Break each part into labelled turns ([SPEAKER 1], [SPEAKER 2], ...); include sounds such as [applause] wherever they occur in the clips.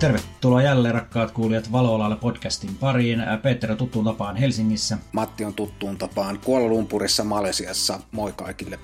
[SPEAKER 1] Tervetuloa jälleen rakkaat kuulijat Valoalalle podcastin pariin. Peter on tuttuun tapaan Helsingissä.
[SPEAKER 2] Matti on tuttuun tapaan Kuala Lumpurissa Malesiassa. Moi kaikille.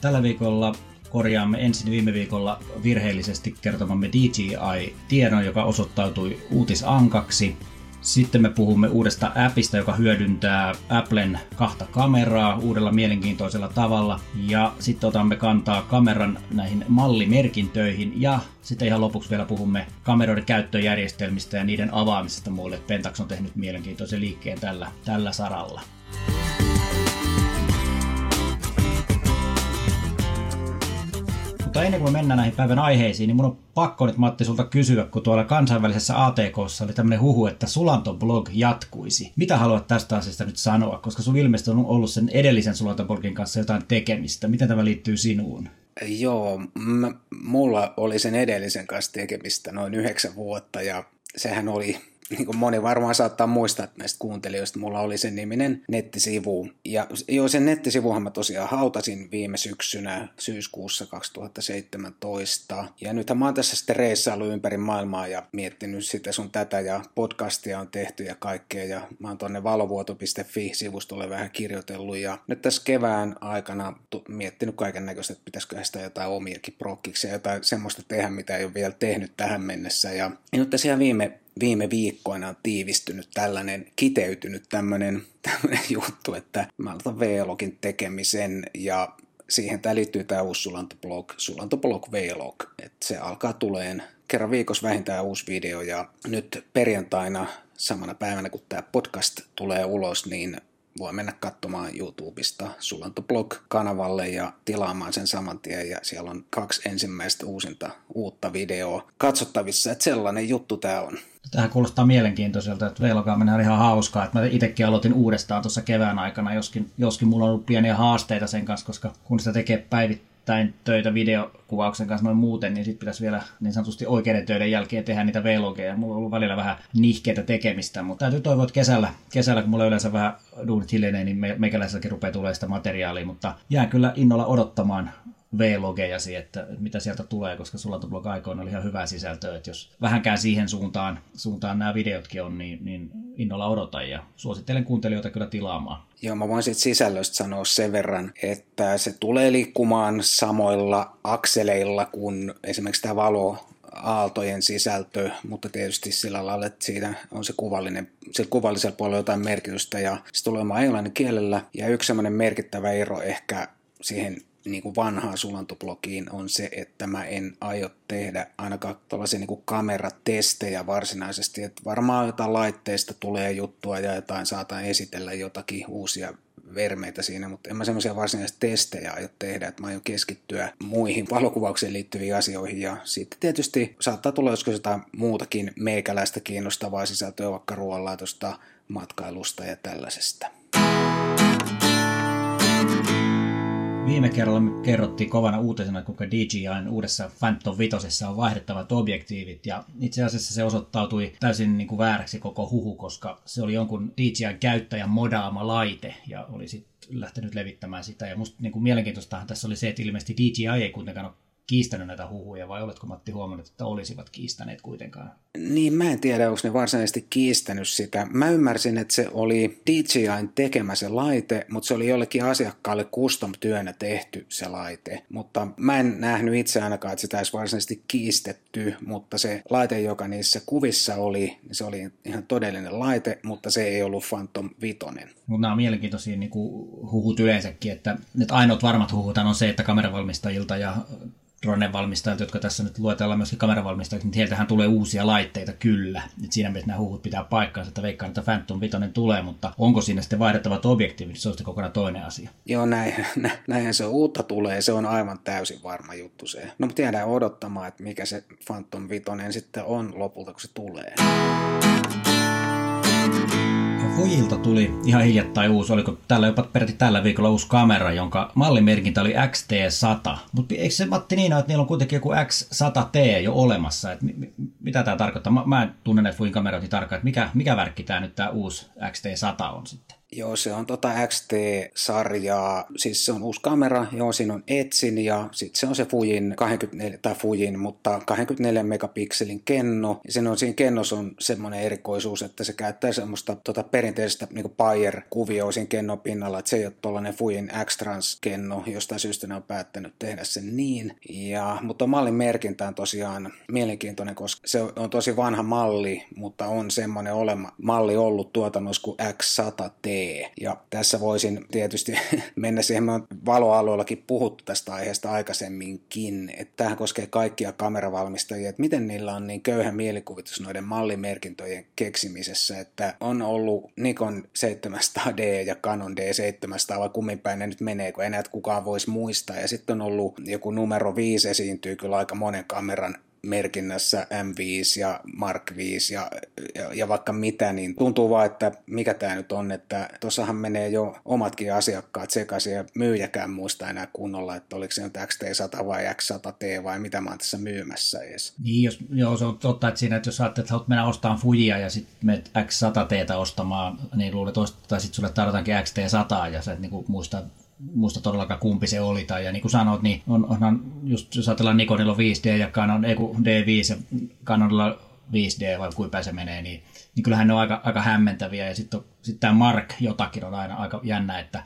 [SPEAKER 1] Tällä viikolla korjaamme ensin viime viikolla virheellisesti kertomamme DJI-tiedon, joka osoittautui uutisankaksi. Sitten me puhumme uudesta appista, joka hyödyntää Applen kahta kameraa uudella mielenkiintoisella tavalla. Ja sitten otamme kantaa kameran näihin mallimerkintöihin. Ja sitten ihan lopuksi vielä puhumme kameroiden käyttöjärjestelmistä ja niiden avaamisesta muille. Pentax on tehnyt mielenkiintoisen liikkeen tällä, tällä saralla. Mutta ennen kuin me mennään näihin päivän aiheisiin, niin mun on pakko nyt Matti sulta kysyä, kun tuolla kansainvälisessä ATKssa oli tämmöinen huhu, että Sulanto-blog jatkuisi. Mitä haluat tästä asiasta nyt sanoa, koska sun ilmeisesti on ollut sen edellisen Sulanto-blogin kanssa jotain tekemistä. Miten tämä liittyy sinuun?
[SPEAKER 2] Joo, m- mulla oli sen edellisen kanssa tekemistä noin yhdeksän vuotta ja sehän oli niin kuin moni varmaan saattaa muistaa näistä kuuntelijoista, mulla oli sen niminen nettisivu. Ja joo, sen nettisivuhan mä tosiaan hautasin viime syksynä syyskuussa 2017. Ja nythän mä oon tässä sitten reissailu ympäri maailmaa ja miettinyt sitä sun tätä ja podcastia on tehty ja kaikkea. Ja mä oon tonne valovuoto.fi-sivustolle vähän kirjoitellut ja nyt tässä kevään aikana miettinyt kaiken näköistä, että pitäisikö sitä jotain omiakin prokkiksi ja jotain semmoista tehdä, mitä ei ole vielä tehnyt tähän mennessä. Ja, nyt tässä viime viime viikkoina on tiivistynyt tällainen, kiteytynyt tämmöinen, [laughs] tämmöinen juttu, että mä aloitan V-login tekemisen ja siihen tämä liittyy tämä uusi Sulantoblog, Sulantoblog V-log, että se alkaa tuleen kerran viikossa vähintään uusi video ja nyt perjantaina samana päivänä kun tämä podcast tulee ulos, niin voi mennä katsomaan YouTubesta Sulantoblog-kanavalle ja tilaamaan sen saman tien. Ja siellä on kaksi ensimmäistä uusinta uutta videoa katsottavissa, että sellainen juttu tämä on.
[SPEAKER 1] Tähän kuulostaa mielenkiintoiselta, että veilokaaminen on ihan hauskaa. Että mä itsekin aloitin uudestaan tuossa kevään aikana, joskin, joskin mulla on ollut pieniä haasteita sen kanssa, koska kun sitä tekee päivittäin töitä videokuvauksen kanssa noin muuten, niin sitten pitäisi vielä niin sanotusti oikeiden töiden jälkeen tehdä niitä vlogeja. Mulla on ollut välillä vähän nihkeitä tekemistä, mutta täytyy toivoa, että kesällä, kesällä kun mulla yleensä vähän duunit hiljenee, niin meikäläiselläkin rupeaa tulee sitä materiaalia, mutta jään kyllä innolla odottamaan V-logejasi, että mitä sieltä tulee, koska Sulantoblog aikoina oli ihan hyvää sisältöä, että jos vähänkään siihen suuntaan, suuntaan nämä videotkin on, niin, niin innolla odotan ja suosittelen kuuntelijoita kyllä tilaamaan.
[SPEAKER 2] Joo, mä voin sitten sisällöstä sanoa sen verran, että se tulee liikkumaan samoilla akseleilla kuin esimerkiksi tämä valo aaltojen sisältö, mutta tietysti sillä lailla, että siitä on se kuvallinen, sillä kuvallisella puolella jotain merkitystä ja se tulee olemaan englannin kielellä. Ja yksi semmoinen merkittävä ero ehkä siihen niin kuin vanhaan sulantoblogiin on se, että mä en aio tehdä ainakaan tällaisia niin kuin kameratestejä varsinaisesti. Että varmaan jotain laitteista tulee juttua ja jotain saatan esitellä jotakin uusia vermeitä siinä, mutta en mä semmoisia varsinaisia testejä aio tehdä, että mä aion keskittyä muihin valokuvaukseen liittyviin asioihin ja sitten tietysti saattaa tulla joskus jotain muutakin meikäläistä kiinnostavaa sisältöä vaikka ruoanlaitosta, matkailusta ja tällaisesta.
[SPEAKER 1] Viime kerralla me kerrottiin kovana uutisena, kuinka DJIn uudessa Phantom 5 on vaihdettavat objektiivit, ja itse asiassa se osoittautui täysin niin kuin vääräksi koko huhu, koska se oli jonkun DJIn käyttäjän modaama laite, ja oli sitten lähtenyt levittämään sitä. Ja musta niin kuin mielenkiintoistahan tässä oli se, että ilmeisesti DJI ei kuitenkaan ole kiistänyt näitä huhuja vai oletko Matti huomannut, että olisivat kiistäneet kuitenkaan?
[SPEAKER 2] Niin, mä en tiedä, onko ne varsinaisesti kiistänyt sitä. Mä ymmärsin, että se oli DJIn tekemä se laite, mutta se oli jollekin asiakkaalle custom-työnä tehty se laite. Mutta mä en nähnyt itse ainakaan, että sitä olisi varsinaisesti kiistetty, mutta se laite, joka niissä kuvissa oli, niin se oli ihan todellinen laite, mutta se ei ollut Phantom 5.
[SPEAKER 1] Mutta nämä on mielenkiintoisia niin huhut yleensäkin, että nyt ainoat varmat huhut on se, että kameravalmistajilta ja drone-valmistajilta, jotka tässä nyt luetellaan myöskin kameravalmistajat, niin heiltähän tulee uusia laitteita kyllä. Et siinä mielessä nämä huhut pitää paikkaansa, että veikkaan, että Phantom 5 tulee, mutta onko siinä sitten vaihdettavat objektiivit, se on sitten kokonaan toinen asia.
[SPEAKER 2] Joo, näin, näinhän se uutta tulee, se on aivan täysin varma juttu se. No mutta jäädään odottamaan, että mikä se Phantom 5 sitten on lopulta, kun se tulee.
[SPEAKER 1] Fujilta tuli ihan hiljattain uusi, oliko tällä jopa peräti tällä viikolla uusi kamera, jonka mallimerkintä oli XT100. Mutta eikö se Matti niin että niillä on kuitenkin joku X100T jo olemassa? Et mi- mitä tämä tarkoittaa? Mä, mä en tunne näitä Fujin kameroita niin tarkkaan, että mikä, mikä värkki tämä nyt tämä uusi XT100 on sitten?
[SPEAKER 2] Joo, se on tota XT-sarjaa, siis se on uusi kamera, joo, siinä on Etsin ja sitten se on se Fujin 24, tai Fujin, mutta 24 megapikselin kenno. Ja sen on siinä kennossa on semmoinen erikoisuus, että se käyttää semmoista tota perinteistä niin Bayer-kuvioa siinä kennon pinnalla, että se ei ole tuollainen Fujin X-Trans-kenno, jostain syystä ne on päättänyt tehdä sen niin. Ja, mutta mallin merkintä on tosiaan mielenkiintoinen, koska se on tosi vanha malli, mutta on semmoinen olema, malli ollut tuotannossa kuin X100T. Ja tässä voisin tietysti [laughs] mennä siihen, me on valoalueellakin puhuttu tästä aiheesta aikaisemminkin, että tähän koskee kaikkia kameravalmistajia, että miten niillä on niin köyhä mielikuvitus noiden mallimerkintöjen keksimisessä, että on ollut Nikon 700D ja Canon D700, vai kummin päin ne nyt menee, kun enää kukaan voisi muistaa. Ja sitten on ollut joku numero 5 esiintyy kyllä aika monen kameran merkinnässä M5 ja Mark 5 ja, ja, ja vaikka mitä, niin tuntuu vaan, että mikä tämä nyt on, että tuossahan menee jo omatkin asiakkaat sekaisin ja myyjäkään muista enää kunnolla, että oliko se nyt XT100 vai X100T vai mitä mä oon tässä myymässä edes.
[SPEAKER 1] Niin, jos, joo, se on totta, että siinä, että jos ajattelet, että haluat mennä ostamaan Fujia ja sitten menet X100T ostamaan, niin luulet, tai sitten sulle tarjotaankin XT100 ja sä et niinku muista muista todellakaan kumpi se oli. Tai ja niin kuin sanoit, niin on, onhan just jos ajatellaan Nikonilla 5D ja Canon, ei kun D5 ja Canonilla 5D vai kuinka se menee, niin, niin kyllähän ne on aika, aika hämmentäviä. Ja sitten sit tämä Mark jotakin on aina aika jännä, että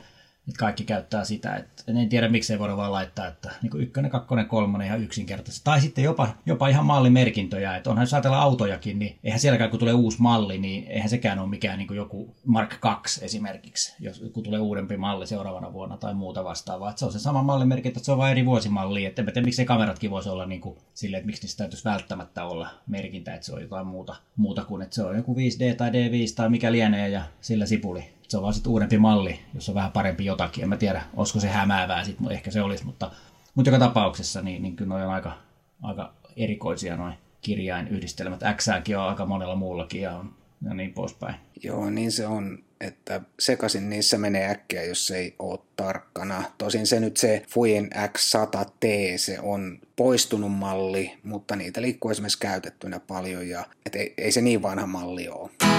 [SPEAKER 1] että kaikki käyttää sitä. Et en tiedä, miksei voida vaan laittaa, että niin ykkönen, kakkonen, kolmonen ihan yksinkertaisesti. Tai sitten jopa, jopa ihan mallimerkintöjä. Että onhan jos ajatellaan autojakin, niin eihän sielläkään kun tulee uusi malli, niin eihän sekään ole mikään niin joku Mark 2 esimerkiksi, jos kun tulee uudempi malli seuraavana vuonna tai muuta vastaavaa. Että se on se sama mallimerkintä, että se on vain eri vuosimalli. Että en tiedä, miksei kameratkin voisi olla niin kuin silleen, että miksi niistä täytyisi välttämättä olla merkintä, että se on jotain muuta, muuta kuin, että se on joku 5D tai D5 tai mikä lienee ja sillä sipuli se on vaan sitten uudempi malli, jossa on vähän parempi jotakin. En mä tiedä, olisiko se hämäävää sitten, ehkä se olisi, mutta, mutta joka tapauksessa niin, niin kyllä on aika, aika erikoisia noin kirjainyhdistelmät. X on aika monella muullakin ja, on, ja niin poispäin.
[SPEAKER 2] Joo, niin se on, että sekaisin niissä menee äkkiä, jos ei ole tarkkana. Tosin se nyt se Fujen X100T, se on poistunut malli, mutta niitä liikkuu esimerkiksi käytettynä paljon ja et ei, ei se niin vanha malli ole.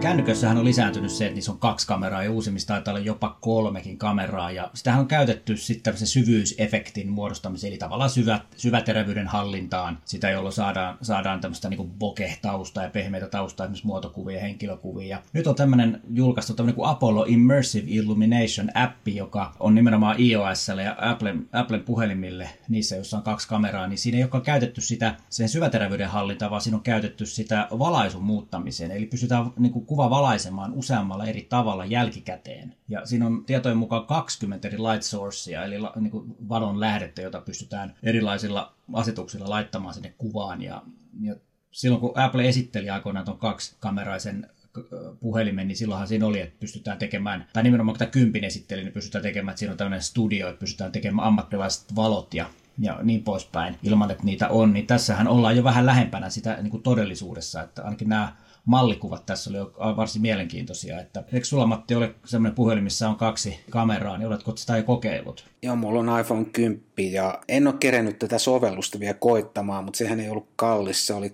[SPEAKER 1] Kännykössähän on lisääntynyt se, että niissä on kaksi kameraa ja uusimmissa taitaa olla jopa kolmekin kameraa. Ja sitähän on käytetty sitten se syvyysefektin muodostamiseen, eli tavallaan syvä, syväterävyyden hallintaan, sitä jolloin saadaan, saadaan tämmöistä niin bokeh-taustaa ja pehmeitä taustaa, esimerkiksi muotokuvia ja henkilökuvia. Nyt on tämmöinen julkaistu tämmöinen kuin Apollo Immersive Illumination-appi, joka on nimenomaan iOSlle ja Applen, Applen puhelimille, niissä joissa on kaksi kameraa, niin siinä ei olekaan käytetty sitä sen syväterävyyden hallintaan, vaan siinä on käytetty sitä valaisun muuttamiseen. Eli pystytään niin kuin kuva valaisemaan useammalla eri tavalla jälkikäteen. Ja siinä on tietojen mukaan 20 eri light sourcea, eli niin kuin valon lähdettä, jota pystytään erilaisilla asetuksilla laittamaan sinne kuvaan. Ja, ja silloin kun Apple esitteli aikoinaan tuon kaksikameraisen puhelimen, niin silloinhan siinä oli, että pystytään tekemään, tai nimenomaan kun tämä kympin esitteli, niin pystytään tekemään, että siinä on tämmöinen studio, että pystytään tekemään ammattilaiset valot ja ja niin poispäin, ilman että niitä on, niin tässähän ollaan jo vähän lähempänä sitä niin kuin todellisuudessa, että ainakin nämä mallikuvat tässä oli varsin mielenkiintoisia. Että, eikö sulla Matti ole sellainen puhelin, missä on kaksi kameraa, niin oletko sitä jo kokeillut?
[SPEAKER 2] Joo, mulla on iPhone 10 ja en ole kerennyt tätä sovellusta vielä koittamaan, mutta sehän ei ollut kallis. Se oli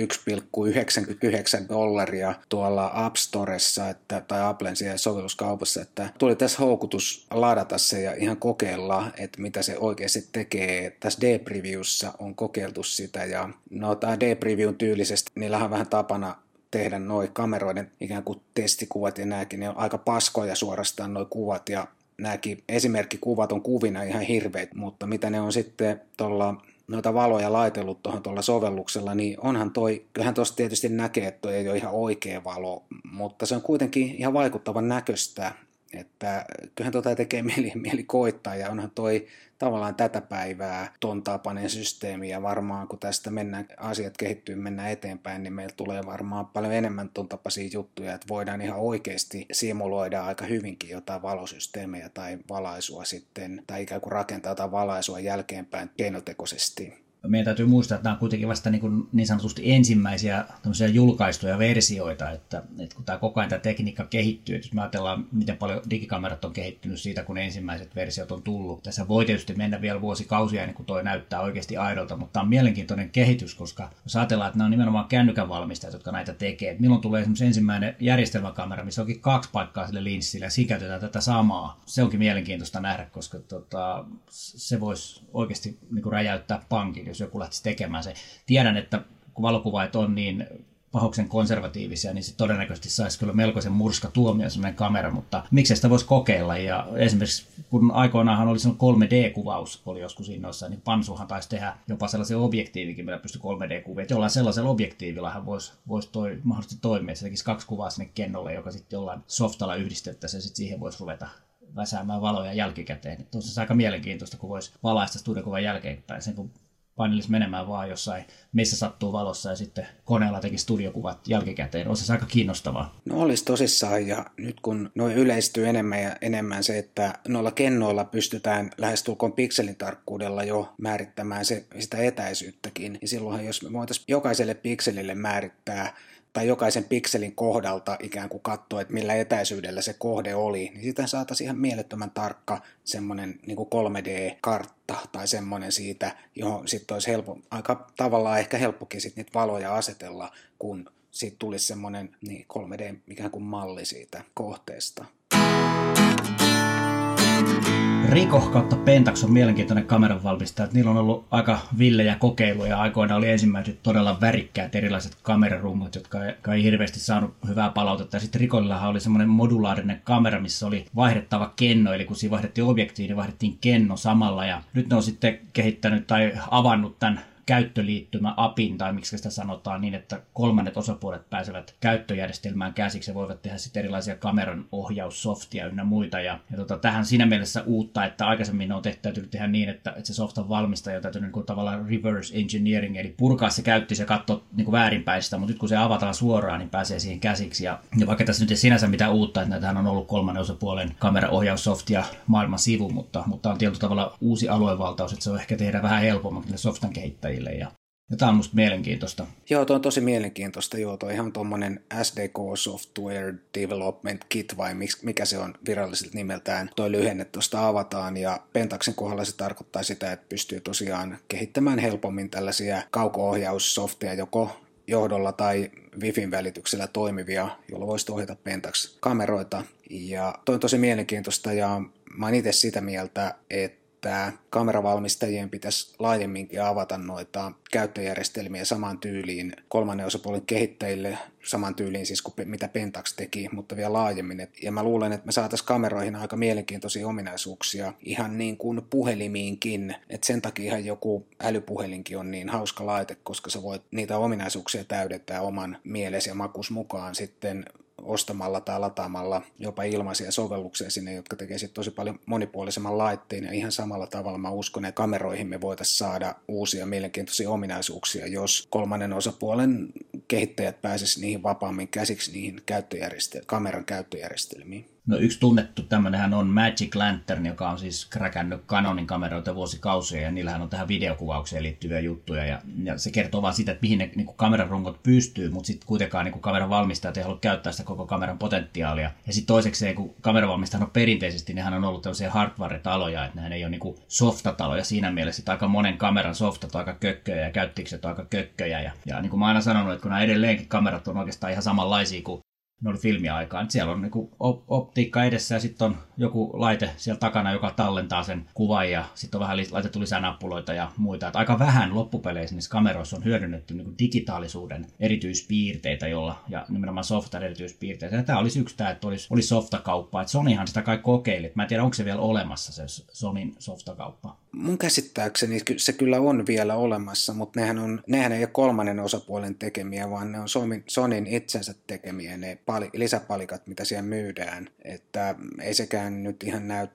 [SPEAKER 2] 1,99 dollaria tuolla App Storessa että, tai Applen siellä sovelluskaupassa, että tuli tässä houkutus ladata se ja ihan kokeilla, että mitä se oikeasti tekee. Tässä D-previewssa on kokeiltu sitä ja no tämä D-preview tyylisesti, niillä on vähän tapana tehdä noin kameroiden ikään kuin testikuvat ja nämäkin, ne on aika paskoja suorastaan noin kuvat ja nämäkin esimerkkikuvat on kuvina ihan hirveitä, mutta mitä ne on sitten tuolla noita valoja laitellut tuohon tuolla sovelluksella, niin onhan toi, kyllähän tuossa tietysti näkee, että toi ei ole ihan oikea valo, mutta se on kuitenkin ihan vaikuttavan näköistä, että kyllähän tota tekee mieli, mieli koittaa ja onhan toi tavallaan tätä päivää ton tapainen systeemi ja varmaan kun tästä mennään, asiat kehittyy, mennään eteenpäin, niin meillä tulee varmaan paljon enemmän ton tapaisia juttuja, että voidaan ihan oikeasti simuloida aika hyvinkin jotain valosysteemejä tai valaisua sitten, tai ikään kuin rakentaa jotain valaisua jälkeenpäin keinotekoisesti
[SPEAKER 1] meidän täytyy muistaa, että nämä on kuitenkin vasta niin, kuin niin sanotusti ensimmäisiä julkaistuja versioita, että, että kun tämä koko ajan tämä tekniikka kehittyy, että jos me ajatellaan, miten paljon digikamerat on kehittynyt siitä, kun ensimmäiset versiot on tullut. Tässä voi tietysti mennä vielä vuosikausia ennen kuin toi näyttää oikeasti aidolta, mutta tämä on mielenkiintoinen kehitys, koska jos ajatellaan, että nämä on nimenomaan kännykän valmistajat, jotka näitä tekee, että milloin tulee esimerkiksi ensimmäinen järjestelmäkamera, missä onkin kaksi paikkaa sille linssille ja siinä käytetään tätä samaa. Se onkin mielenkiintoista nähdä, koska tota, se voisi oikeasti niin kuin räjäyttää pankin, jos joku lähtisi tekemään se. Tiedän, että kun valokuvaajat on niin pahoksen konservatiivisia, niin se todennäköisesti saisi kyllä melkoisen murska tuomio sellainen kamera, mutta miksei sitä voisi kokeilla. Ja esimerkiksi kun aikoinaanhan oli 3D-kuvaus, oli joskus innoissa, niin Pansuhan taisi tehdä jopa sellaisen objektiivikin, millä pystyi 3D-kuvia. Että jollain sellaisella objektiivillahan voisi, voisi toi, mahdollisesti toimia. Se tekisi kaksi kuvaa sinne kennolle, joka sitten jollain softalla yhdistettäisiin ja sitten siihen voisi ruveta väsäämään valoja jälkikäteen. Tuossa se aika mielenkiintoista, kun voisi valaista studiokuvan jälkeenpäin, sen kun painelisi menemään vaan jossain, missä sattuu valossa ja sitten koneella teki studiokuvat jälkikäteen. Olisi se aika kiinnostavaa.
[SPEAKER 2] No olisi tosissaan ja nyt kun noin yleistyy enemmän ja enemmän se, että noilla kennoilla pystytään lähestulkoon pikselitarkkuudella jo määrittämään se, sitä etäisyyttäkin, niin silloinhan jos me voitaisiin jokaiselle pikselille määrittää tai jokaisen pikselin kohdalta ikään kuin katsoa, että millä etäisyydellä se kohde oli, niin sitä saataisiin ihan mielettömän tarkka semmoinen niin kuin 3D-kartta tai semmoinen siitä, johon sitten olisi helppo, aika tavallaan ehkä helppokin sitten niitä valoja asetella, kun siitä tulisi semmoinen niin 3D ikään kuin malli siitä kohteesta.
[SPEAKER 1] Riko kautta Pentax on mielenkiintoinen kameran valmistaja. Niillä on ollut aika villejä kokeiluja. Aikoina oli ensimmäiset todella värikkäät erilaiset kamerarummut, jotka ei, jotka ei hirveästi saanut hyvää palautetta. Ja sitten Rikollahan oli semmoinen modulaarinen kamera, missä oli vaihdettava kenno. Eli kun siinä vaihdettiin objektiivi, niin vaihdettiin kenno samalla. Ja nyt ne on sitten kehittänyt tai avannut tämän käyttöliittymä APIN, tai miksi sitä sanotaan niin, että kolmannet osapuolet pääsevät käyttöjärjestelmään käsiksi ja voivat tehdä sitten erilaisia kameran ohjaussoftia ynnä muita. Ja, ja tota, tähän siinä mielessä uutta, että aikaisemmin on tehty, täytynyt tehdä niin, että, että se softan valmistaja on täytynyt niin tavallaan reverse engineering, eli purkaa se käyttöys ja katsoa niin väärinpäin sitä, mutta nyt kun se avataan suoraan, niin pääsee siihen käsiksi. Ja, ja vaikka tässä nyt ei sinänsä mitään uutta, että näitähän on ollut kolmannen osapuolen kameraohjaussoftia maailman sivu, mutta, mutta on tietyllä tavalla uusi aluevaltaus, että se on ehkä tehdä vähän helpommaksi softan kehittäjille käyttäjille. Ja, ja tämä on musta mielenkiintoista.
[SPEAKER 2] Joo, tuo on tosi mielenkiintoista. Joo, tuo ihan tuommoinen SDK Software Development Kit vai mikä se on viralliselta nimeltään. Tuo lyhenne tuosta avataan ja Pentaxin kohdalla se tarkoittaa sitä, että pystyy tosiaan kehittämään helpommin tällaisia kauko-ohjaussoftia joko johdolla tai Wifin välityksellä toimivia, jolla voisi ohjata Pentax-kameroita. Ja toi on tosi mielenkiintoista ja mä oon itse sitä mieltä, että että kameravalmistajien pitäisi laajemminkin avata noita käyttöjärjestelmiä saman tyyliin kolmannen osapuolen kehittäjille, saman tyyliin siis kuin mitä Pentax teki, mutta vielä laajemmin. Ja mä luulen, että me saataisiin kameroihin aika mielenkiintoisia ominaisuuksia ihan niin kuin puhelimiinkin. että sen takia joku älypuhelinkin on niin hauska laite, koska sä voit niitä ominaisuuksia täydentää oman mielesi ja makus mukaan sitten ostamalla tai lataamalla jopa ilmaisia sovelluksia sinne, jotka tekee sitten tosi paljon monipuolisemman laitteen. Ja ihan samalla tavalla mä uskon, että kameroihin me voitaisiin saada uusia mielenkiintoisia ominaisuuksia, jos kolmannen osapuolen kehittäjät pääsisivät niihin vapaammin käsiksi niihin käyttöjärjestel- kameran käyttöjärjestelmiin.
[SPEAKER 1] No yksi tunnettu tämmöinenhän on Magic Lantern, joka on siis kräkännyt Canonin kameroita vuosikausia ja niillähän on tähän videokuvaukseen liittyviä juttuja ja, ja se kertoo vaan siitä, että mihin ne niin kameran rungot pystyy, mutta sitten kuitenkaan niin kameran valmistajat ei halua käyttää sitä koko kameran potentiaalia. Ja sitten toiseksi, kun kameravalmistajat on perinteisesti, nehän on ollut tämmöisiä hardware-taloja, että nehän ei ole niin softataloja siinä mielessä, että aika monen kameran softat on aika kökköjä ja käyttikset on aika kökköjä. Ja, ja niin kuin mä aina sanonut, että kun nämä edelleenkin kamerat on oikeastaan ihan samanlaisia kuin ne oli filmiaikaan. Siellä on niinku optiikka edessä ja sitten on joku laite siellä takana, joka tallentaa sen kuvan ja sitten on vähän laitettu lisää nappuloita ja muita. Et aika vähän loppupeleissä niissä kameroissa on hyödynnetty niinku digitaalisuuden erityispiirteitä jolla, ja nimenomaan softan erityispiirteitä. Tämä olisi yksi tämä, että olisi, olisi softakauppa. Et Sonyhan sitä kai kokeili. Mä en tiedä, onko se vielä olemassa se Sonin softakauppa.
[SPEAKER 2] Mun käsittääkseni se kyllä on vielä olemassa, mutta nehän, on, nehän ei ole kolmannen osapuolen tekemiä, vaan ne on Sonin itsensä tekemiä ne pali, lisäpalikat, mitä siellä myydään. Että ei sekään nyt ihan näy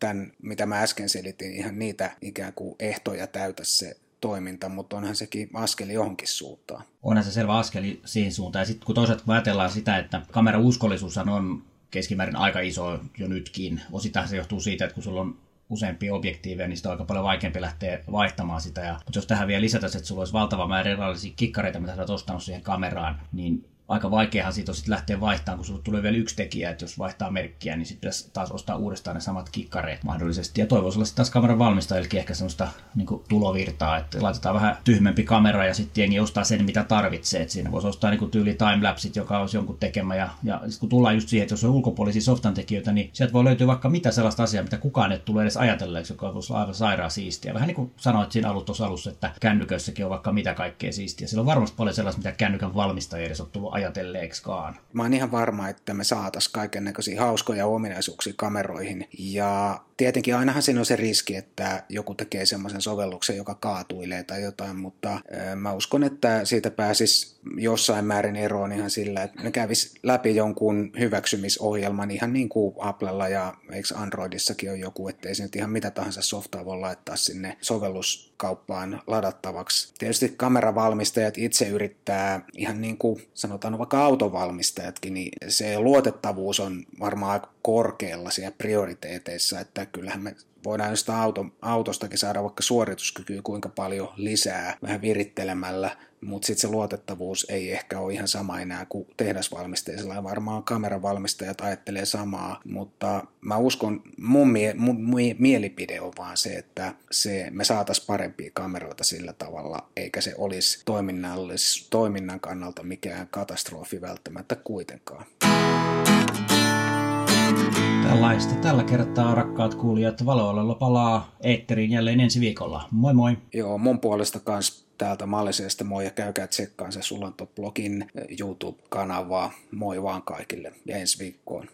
[SPEAKER 2] tämän, mitä mä äsken selitin, ihan niitä ikään kuin ehtoja täytä se toiminta, mutta onhan sekin askeli johonkin suuntaan.
[SPEAKER 1] Onhan se selvä askeli siihen suuntaan. Ja sitten kun toisaalta kun ajatellaan sitä, että kamera uskollisuus on keskimäärin aika iso jo nytkin. Osittain se johtuu siitä, että kun sulla on useampia objektiiveja, niin sitä on aika paljon vaikeampi lähteä vaihtamaan sitä. Ja, mutta jos tähän vielä lisätä, että sulla olisi valtava määrä erilaisia kikkareita, mitä sä olet ostanut siihen kameraan, niin aika vaikeahan siitä sitten lähteä vaihtamaan, kun sulla tulee vielä yksi tekijä, että jos vaihtaa merkkiä, niin sitten pitäisi taas ostaa uudestaan ne samat kikkareet mahdollisesti. Ja toivoisi olla sitten taas kameran valmistajillekin ehkä semmoista niin tulovirtaa, että laitetaan vähän tyhmempi kamera ja sitten jengi ostaa sen, mitä tarvitsee. että siinä voisi ostaa niin tyyli timelapsit, joka olisi jonkun tekemä. Ja, ja sit kun tullaan just siihen, että jos on ulkopuolisia softan tekijöitä, niin sieltä voi löytyä vaikka mitä sellaista asiaa, mitä kukaan ei tule edes ajatelleeksi, joka voisi olla aivan sairaan siistiä. Vähän niin kuin sanoit siinä alussa että kännyköissäkin on vaikka mitä kaikkea siistiä. Siellä on varmasti paljon sellaista, mitä kännykän valmistaja edes on tullut ajatelleeksikaan.
[SPEAKER 2] Mä oon ihan varma, että me saatas kaiken näköisiä hauskoja ominaisuuksia kameroihin. Ja tietenkin ainahan siinä on se riski, että joku tekee semmoisen sovelluksen, joka kaatuilee tai jotain, mutta mä uskon, että siitä pääsis jossain määrin eroon ihan sillä, että ne kävis läpi jonkun hyväksymisohjelman ihan niin kuin Applella ja eikö Androidissakin on joku, ettei se nyt ihan mitä tahansa softaa voi laittaa sinne sovelluskauppaan ladattavaksi. Tietysti kameravalmistajat itse yrittää ihan niin kuin sanotaan vaikka autovalmistajatkin, niin se luotettavuus on varmaan korkealla siellä prioriteeteissa, että kyllähän me voidaan jostain auto, autostakin saada vaikka suorituskykyä kuinka paljon lisää vähän virittelemällä, mutta sitten se luotettavuus ei ehkä ole ihan sama enää kuin tehdasvalmisteisella. Ja varmaan kameravalmistajat ajattelee samaa, mutta mä uskon, mun, mie, mun mielipide on vaan se, että se, me saataisiin parempia kameroita sillä tavalla, eikä se olisi toiminnallis, toiminnan kannalta mikään katastrofi välttämättä kuitenkaan.
[SPEAKER 1] Tällaista tällä kertaa, rakkaat kuulijat, Valoalalla palaa eetteriin jälleen ensi viikolla. Moi moi!
[SPEAKER 2] Joo, mun puolesta kans täältä Malliseesta moi ja käykää tsekkaan se Sulanto-blogin YouTube-kanavaa. Moi vaan kaikille ja ensi viikkoon.